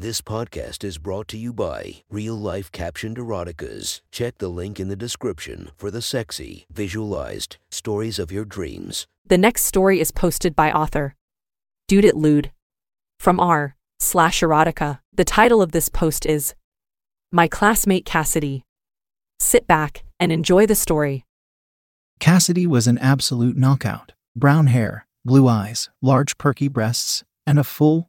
This podcast is brought to you by Real Life Captioned Eroticas. Check the link in the description for the sexy, visualized stories of your dreams. The next story is posted by author Dude It Lewd from r slash erotica. The title of this post is My Classmate Cassidy. Sit back and enjoy the story. Cassidy was an absolute knockout. Brown hair, blue eyes, large perky breasts, and a full,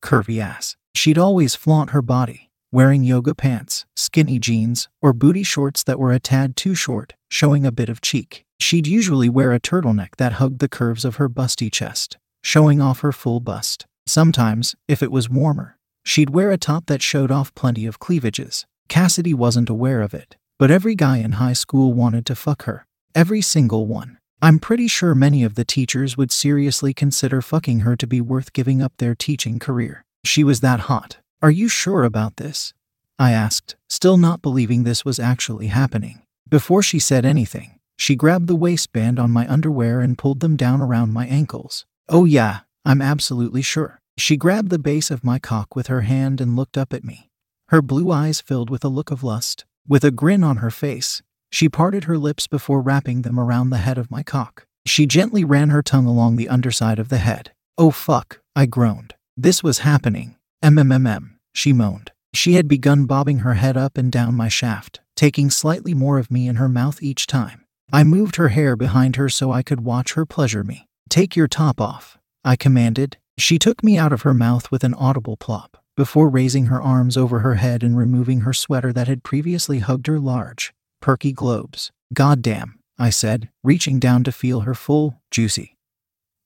curvy ass. She'd always flaunt her body, wearing yoga pants, skinny jeans, or booty shorts that were a tad too short, showing a bit of cheek. She'd usually wear a turtleneck that hugged the curves of her busty chest, showing off her full bust. Sometimes, if it was warmer, she'd wear a top that showed off plenty of cleavages. Cassidy wasn't aware of it, but every guy in high school wanted to fuck her. Every single one. I'm pretty sure many of the teachers would seriously consider fucking her to be worth giving up their teaching career. She was that hot. Are you sure about this? I asked, still not believing this was actually happening. Before she said anything, she grabbed the waistband on my underwear and pulled them down around my ankles. Oh, yeah, I'm absolutely sure. She grabbed the base of my cock with her hand and looked up at me. Her blue eyes filled with a look of lust. With a grin on her face, she parted her lips before wrapping them around the head of my cock. She gently ran her tongue along the underside of the head. Oh fuck, I groaned. This was happening. MMMM, she moaned. She had begun bobbing her head up and down my shaft, taking slightly more of me in her mouth each time. I moved her hair behind her so I could watch her pleasure me. Take your top off, I commanded. She took me out of her mouth with an audible plop, before raising her arms over her head and removing her sweater that had previously hugged her large, perky globes. Goddamn, I said, reaching down to feel her full, juicy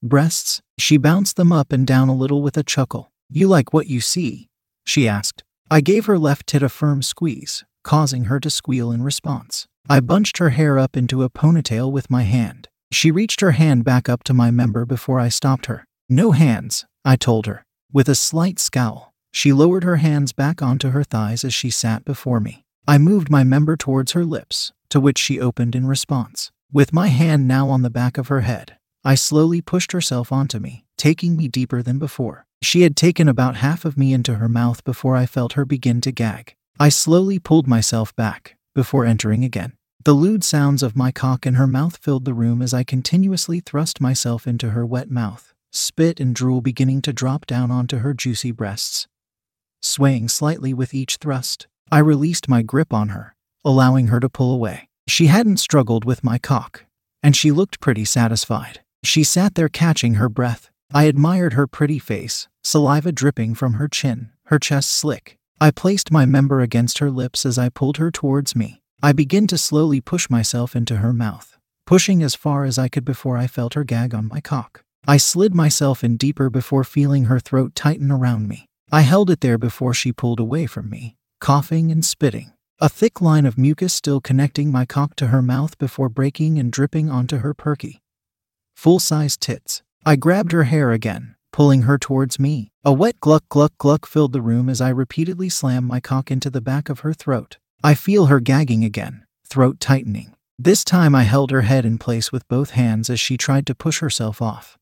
breasts. She bounced them up and down a little with a chuckle. You like what you see? She asked. I gave her left tit a firm squeeze, causing her to squeal in response. I bunched her hair up into a ponytail with my hand. She reached her hand back up to my member before I stopped her. No hands, I told her. With a slight scowl, she lowered her hands back onto her thighs as she sat before me. I moved my member towards her lips, to which she opened in response. With my hand now on the back of her head, I slowly pushed herself onto me, taking me deeper than before. She had taken about half of me into her mouth before I felt her begin to gag. I slowly pulled myself back, before entering again. The lewd sounds of my cock in her mouth filled the room as I continuously thrust myself into her wet mouth, spit and drool beginning to drop down onto her juicy breasts. Swaying slightly with each thrust, I released my grip on her, allowing her to pull away. She hadn't struggled with my cock, and she looked pretty satisfied. She sat there catching her breath. I admired her pretty face, saliva dripping from her chin, her chest slick. I placed my member against her lips as I pulled her towards me. I began to slowly push myself into her mouth, pushing as far as I could before I felt her gag on my cock. I slid myself in deeper before feeling her throat tighten around me. I held it there before she pulled away from me, coughing and spitting. A thick line of mucus still connecting my cock to her mouth before breaking and dripping onto her perky, full sized tits. I grabbed her hair again, pulling her towards me. A wet gluck gluck gluck filled the room as I repeatedly slammed my cock into the back of her throat. I feel her gagging again, throat tightening. This time I held her head in place with both hands as she tried to push herself off,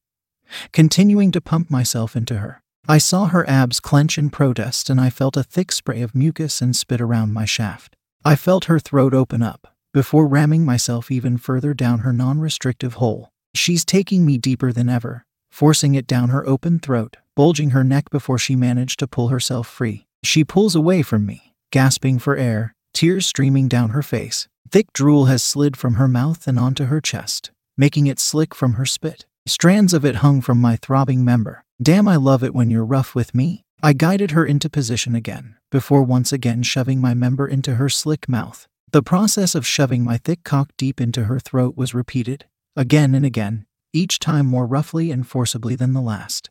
continuing to pump myself into her. I saw her abs clench in protest and I felt a thick spray of mucus and spit around my shaft. I felt her throat open up before ramming myself even further down her non restrictive hole. She's taking me deeper than ever, forcing it down her open throat, bulging her neck before she managed to pull herself free. She pulls away from me, gasping for air, tears streaming down her face. Thick drool has slid from her mouth and onto her chest, making it slick from her spit. Strands of it hung from my throbbing member. Damn, I love it when you're rough with me. I guided her into position again, before once again shoving my member into her slick mouth. The process of shoving my thick cock deep into her throat was repeated, again and again, each time more roughly and forcibly than the last.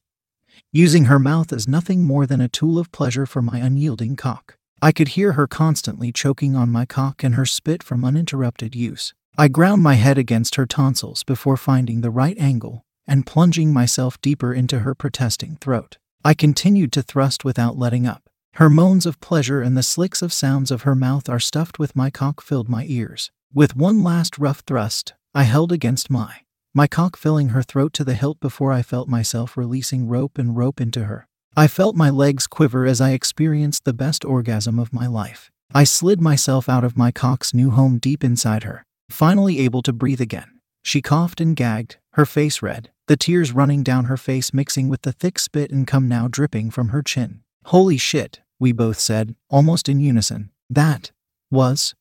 Using her mouth as nothing more than a tool of pleasure for my unyielding cock. I could hear her constantly choking on my cock and her spit from uninterrupted use. I ground my head against her tonsils before finding the right angle and plunging myself deeper into her protesting throat. I continued to thrust without letting up. Her moans of pleasure and the slicks of sounds of her mouth are stuffed with my cock filled my ears. With one last rough thrust, I held against my, my cock filling her throat to the hilt before I felt myself releasing rope and rope into her. I felt my legs quiver as I experienced the best orgasm of my life. I slid myself out of my cock's new home deep inside her, finally able to breathe again. She coughed and gagged, her face red, the tears running down her face mixing with the thick spit and cum now dripping from her chin. Holy shit, we both said, almost in unison. That was,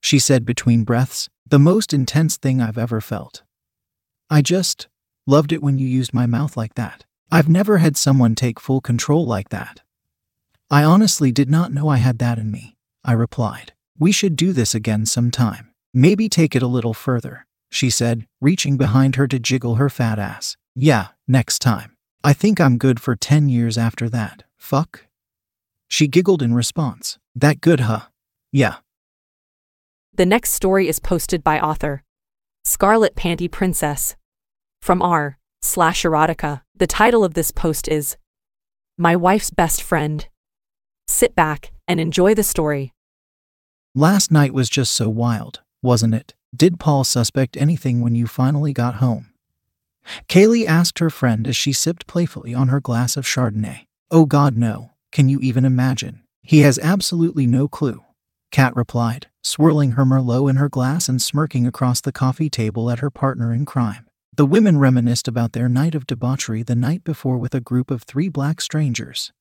she said between breaths, the most intense thing I've ever felt. I just loved it when you used my mouth like that. I've never had someone take full control like that. I honestly did not know I had that in me, I replied. We should do this again sometime. Maybe take it a little further, she said, reaching behind her to jiggle her fat ass. Yeah, next time. I think I'm good for 10 years after that. Fuck? She giggled in response. That good, huh? Yeah. The next story is posted by author Scarlet Panty Princess from r slash erotica. The title of this post is My Wife's Best Friend. Sit back and enjoy the story. Last night was just so wild, wasn't it? Did Paul suspect anything when you finally got home? Kaylee asked her friend as she sipped playfully on her glass of Chardonnay. Oh God, no. Can you even imagine? He has absolutely no clue. Kat replied, swirling her Merlot in her glass and smirking across the coffee table at her partner in crime. The women reminisced about their night of debauchery the night before with a group of three black strangers,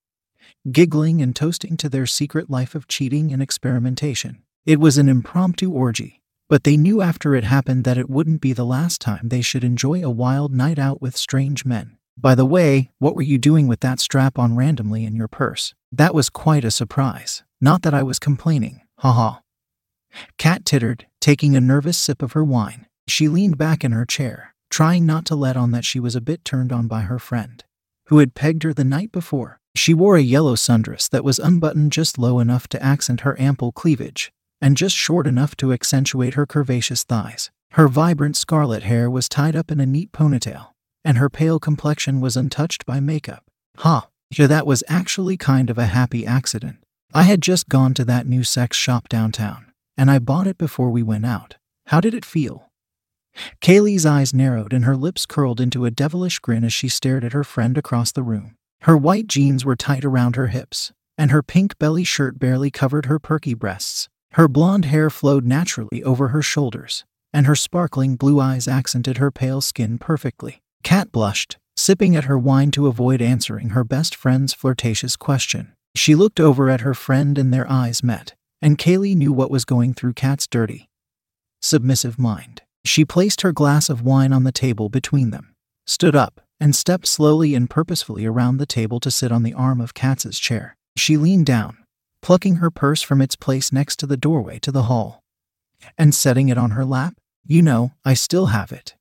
giggling and toasting to their secret life of cheating and experimentation. It was an impromptu orgy, but they knew after it happened that it wouldn't be the last time they should enjoy a wild night out with strange men. By the way, what were you doing with that strap on randomly in your purse? That was quite a surprise. Not that I was complaining. Haha. Kat tittered, taking a nervous sip of her wine. She leaned back in her chair, trying not to let on that she was a bit turned on by her friend, who had pegged her the night before. She wore a yellow sundress that was unbuttoned just low enough to accent her ample cleavage, and just short enough to accentuate her curvaceous thighs. Her vibrant scarlet hair was tied up in a neat ponytail, and her pale complexion was untouched by makeup. Huh, yeah, that was actually kind of a happy accident. I had just gone to that new sex shop downtown, and I bought it before we went out. How did it feel? Kaylee's eyes narrowed and her lips curled into a devilish grin as she stared at her friend across the room. Her white jeans were tight around her hips, and her pink belly shirt barely covered her perky breasts. Her blonde hair flowed naturally over her shoulders, and her sparkling blue eyes accented her pale skin perfectly. Kat blushed, sipping at her wine to avoid answering her best friend's flirtatious question. She looked over at her friend and their eyes met, and Kaylee knew what was going through Kat's dirty, submissive mind. She placed her glass of wine on the table between them, stood up, and stepped slowly and purposefully around the table to sit on the arm of Katz's chair. She leaned down, plucking her purse from its place next to the doorway to the hall, and setting it on her lap. You know, I still have it.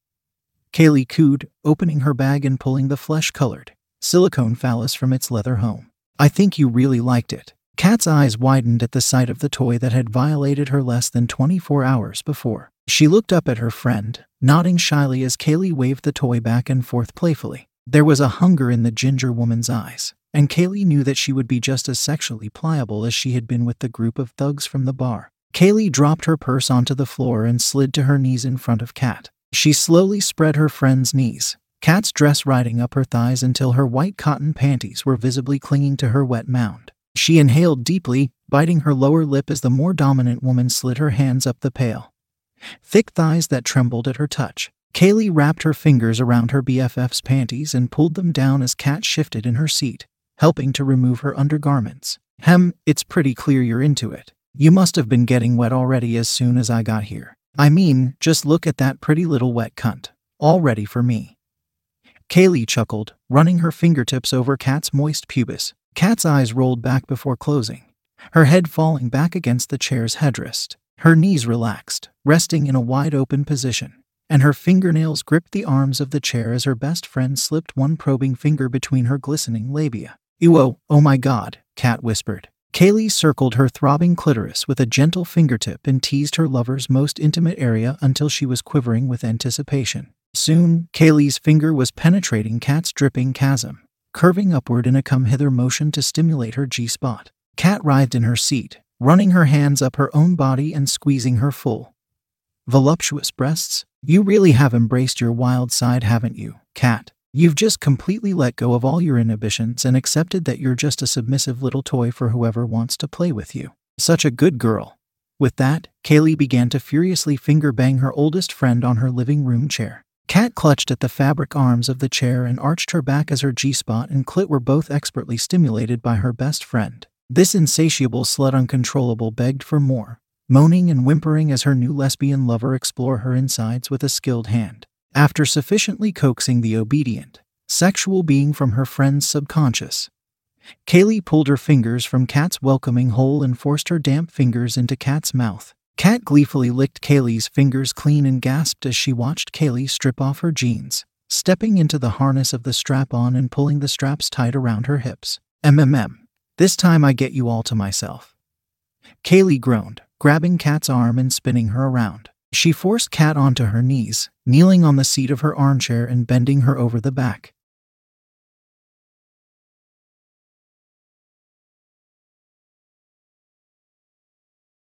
Kaylee cooed, opening her bag and pulling the flesh colored, silicone phallus from its leather home. I think you really liked it. Kat's eyes widened at the sight of the toy that had violated her less than 24 hours before. She looked up at her friend, nodding shyly as Kaylee waved the toy back and forth playfully. There was a hunger in the ginger woman's eyes, and Kaylee knew that she would be just as sexually pliable as she had been with the group of thugs from the bar. Kaylee dropped her purse onto the floor and slid to her knees in front of Kat. She slowly spread her friend's knees, Kat's dress riding up her thighs until her white cotton panties were visibly clinging to her wet mound. She inhaled deeply, biting her lower lip as the more dominant woman slid her hands up the pale. Thick thighs that trembled at her touch. Kaylee wrapped her fingers around her BFF's panties and pulled them down as Kat shifted in her seat, helping to remove her undergarments. Hem, it's pretty clear you're into it. You must have been getting wet already as soon as I got here. I mean, just look at that pretty little wet cunt. All ready for me. Kaylee chuckled, running her fingertips over Kat's moist pubis. Kat's eyes rolled back before closing, her head falling back against the chair's headrest. Her knees relaxed, resting in a wide open position, and her fingernails gripped the arms of the chair as her best friend slipped one probing finger between her glistening labia. Ewo, oh my god, Kat whispered. Kaylee circled her throbbing clitoris with a gentle fingertip and teased her lover's most intimate area until she was quivering with anticipation. Soon, Kaylee's finger was penetrating Kat's dripping chasm, curving upward in a come hither motion to stimulate her G spot. Kat writhed in her seat, running her hands up her own body and squeezing her full, voluptuous breasts. You really have embraced your wild side, haven't you, Kat? You've just completely let go of all your inhibitions and accepted that you're just a submissive little toy for whoever wants to play with you. Such a good girl. With that, Kaylee began to furiously finger bang her oldest friend on her living room chair. Kat clutched at the fabric arms of the chair and arched her back as her G spot and clit were both expertly stimulated by her best friend. This insatiable slut uncontrollable begged for more, moaning and whimpering as her new lesbian lover explored her insides with a skilled hand. After sufficiently coaxing the obedient, sexual being from her friend's subconscious, Kaylee pulled her fingers from Kat's welcoming hole and forced her damp fingers into Kat's mouth. Kat gleefully licked Kaylee's fingers clean and gasped as she watched Kaylee strip off her jeans, stepping into the harness of the strap on and pulling the straps tight around her hips. MMM. This time I get you all to myself. Kaylee groaned, grabbing Kat's arm and spinning her around. She forced Kat onto her knees, kneeling on the seat of her armchair and bending her over the back.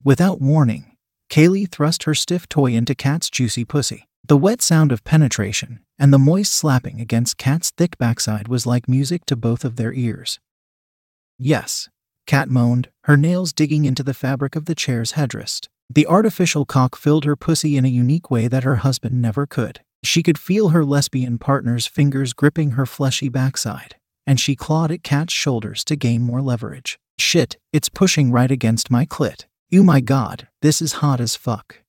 Without warning, Kaylee thrust her stiff toy into Kat's juicy pussy. The wet sound of penetration and the moist slapping against Kat's thick backside was like music to both of their ears. Yes, Kat moaned, her nails digging into the fabric of the chair's headrest. The artificial cock filled her pussy in a unique way that her husband never could. She could feel her lesbian partner's fingers gripping her fleshy backside, and she clawed at Kat's shoulders to gain more leverage. Shit, it's pushing right against my clit. You my god, this is hot as fuck.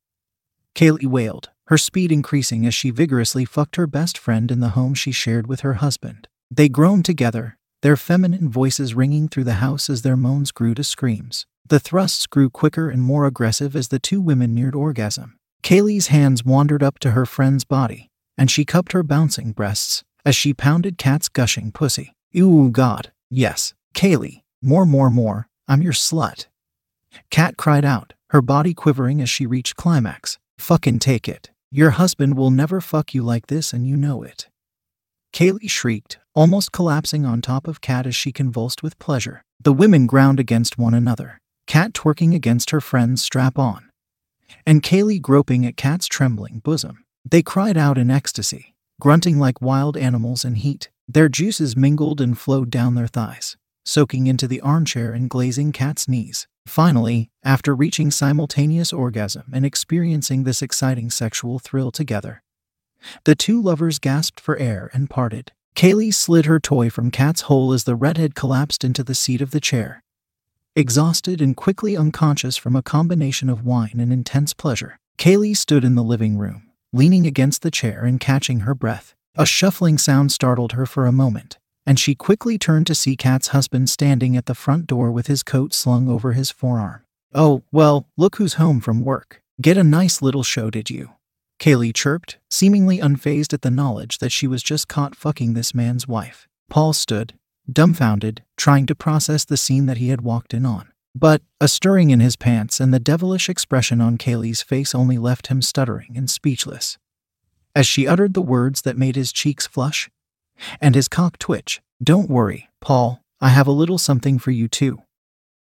Kaylee wailed, her speed increasing as she vigorously fucked her best friend in the home she shared with her husband. They groaned together, their feminine voices ringing through the house as their moans grew to screams. The thrusts grew quicker and more aggressive as the two women neared orgasm. Kaylee's hands wandered up to her friend's body, and she cupped her bouncing breasts as she pounded Kat's gushing pussy. Ooh, God, yes, Kaylee, more, more, more, I'm your slut. Kat cried out, her body quivering as she reached climax. Fucking take it. Your husband will never fuck you like this and you know it. Kaylee shrieked, almost collapsing on top of Kat as she convulsed with pleasure. The women ground against one another, Kat twerking against her friend's strap on, and Kaylee groping at Kat's trembling bosom. They cried out in ecstasy, grunting like wild animals in heat. Their juices mingled and flowed down their thighs, soaking into the armchair and glazing Kat's knees. Finally, after reaching simultaneous orgasm and experiencing this exciting sexual thrill together, the two lovers gasped for air and parted. Kaylee slid her toy from Kat's hole as the redhead collapsed into the seat of the chair. Exhausted and quickly unconscious from a combination of wine and intense pleasure, Kaylee stood in the living room, leaning against the chair and catching her breath. A shuffling sound startled her for a moment, and she quickly turned to see Kat's husband standing at the front door with his coat slung over his forearm. Oh, well, look who's home from work. Get a nice little show, did you? Kaylee chirped, seemingly unfazed at the knowledge that she was just caught fucking this man's wife. Paul stood, dumbfounded, trying to process the scene that he had walked in on. But a stirring in his pants and the devilish expression on Kaylee's face only left him stuttering and speechless. As she uttered the words that made his cheeks flush and his cock twitch, Don't worry, Paul, I have a little something for you too.